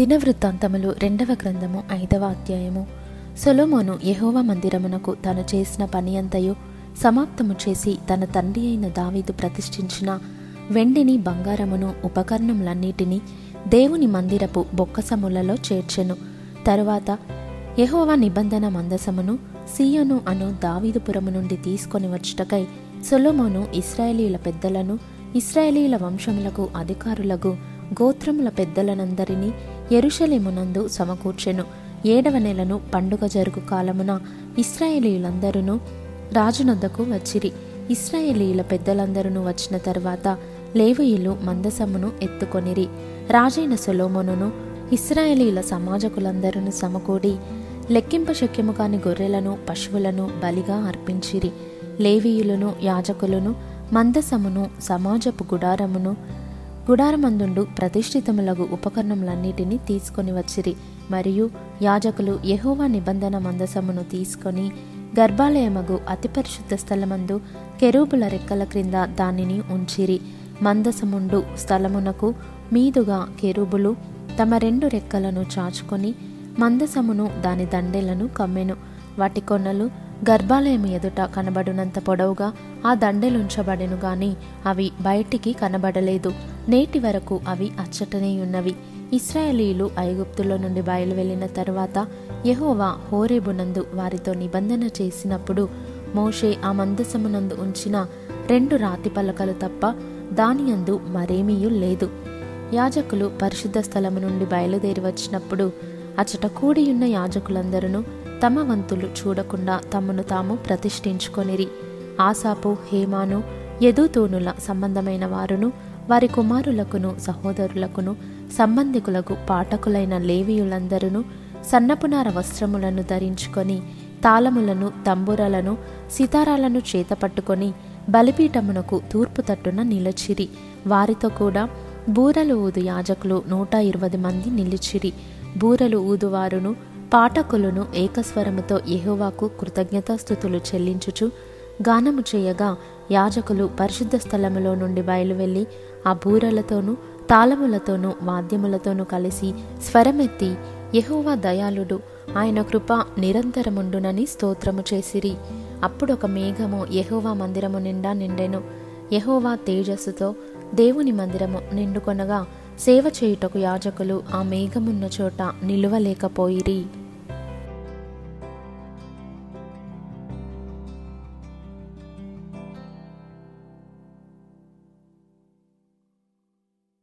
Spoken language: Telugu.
దినవృత్తాంతములు రెండవ గ్రంథము ఐదవ అధ్యాయము. సొలోమోను యెహోవా మందిరమునకు తాను చేసిన పని అంతయు సమాప్తము చేసి తన తండ్రి అయిన దావీదు ప్రతిష్ఠించిన వెండిని బంగారమును ఉపకరణములన్నిటినీ దేవుని మందిరపు బొక్కసములలో చేర్చెను. తరువాత యహోవా నిబంధన మందసమును సీయను అను దావీదుపురము నుండి తీసుకొని వచ్చుటకై సొలోమోను ఇస్రాయేలీల పెద్దలను ఇస్రాయేలీల వంశములకు అధికారులకు గోత్రముల పెద్దలనందరినీ ఎరుషలేమునందు సమకూర్చెను. ఏడవ నెలను పండుగ జరుగు కాలమున ఇస్రాయేలీలందరూ రాజునొద్దకు వచ్చిరి. ఇస్రాయేలీయుల పెద్దలందరూ వచ్చిన తర్వాత లేవయులు మందసమును ఎత్తుకొనిరి. రాజైన సొలోమోనును ఇస్రాయేలీల సమాజకులందరూ సమకూడి లెక్కింప శక్యము కాని గొర్రెలను పశువులను బలిగా అర్పించిరి. లేవీయులను యాజకులను మందసమును సమాజపు గుడారమును గుడారమందుండు ప్రతిష్ఠితములగు ఉపకరణములన్నిటినీ తీసుకొని వచ్చిరి. మరియు యాజకులు యహోవా నిబంధన మందసమును తీసుకొని గర్భాలయమగు అతి పరిశుద్ధ స్థలమందు కెరూబుల రెక్కల క్రింద దానిని ఉంచిరి. మందసముండు స్థలమునకు మీదుగా కెరూబులు తమ రెండు రెక్కలను చాచుకొని మందసమును దాని దండెలను కమ్మెను. వాటి కొనలు గర్భాలయం ఎదుట కనబడినంత పొడవుగా ఆ దండెలుంచబడెను గాని అవి బయటికి కనబడలేదు. నేటి వరకు అవి అచ్చటనే ఉన్నవి. ఇస్రాయేలీలు ఐగుప్తులో నుండి బయలువెళ్ళిన తరువాత యహోవా హోరేబునందు వారితో నిబంధన చేసినప్పుడు మోషే ఆ మందసమునందు ఉంచిన రెండు రాతి పలకలు తప్ప దాని యందు మరేమీయూ లేదు. యాజకులు పరిశుద్ధ స్థలము నుండి బయలుదేరి వచ్చినప్పుడు అచట కూడియున్న యాజకులందరూ తమ వంతులు చూడకుండా తమను తాము ప్రతిష్ఠించుకొనిరి. ఆసాపు హేమాను యదుతూనుల సంబంధమైన వారును వారి కుమారులకును సహోదరులకును సంబంధికులకు పాఠకులైన లేవీయులందరూ సన్నపునార వస్త్రములను ధరించుకొని తాళములను తంబురలను సితారాలను చేతపట్టుకొని బలిపీఠమునకు తూర్పు తట్టున నిలచిరి. వారితో కూడా బూరలు ఊదు యాజకులు నూట ఇరవై మంది నిలిచిరి. బూరలు ఊదువారును పాఠకులను ఏకస్వరముతో యహోవాకు కృతజ్ఞతాస్థుతులు చెల్లించుచు గానము చేయగా యాజకులు పరిశుద్ధ స్థలములో నుండి బయలువెళ్ళి ఆ బూరలతోనూ తాళములతోనూ వాద్యములతోనూ కలిసి స్వరమెత్తి యహోవా దయాళుడు ఆయన కృప నిరంతరముండునని స్తోత్రము చేసిరి. అప్పుడొక మేఘము యహోవా మందిరము నిండా నిండెను. యహోవా తేజస్సుతో దేవుని మందిరము నిండుకొనగా సేవ చేయుటకు యాజకులు ఆ మేఘమున్న చోట నిలువలేకపోయిరి.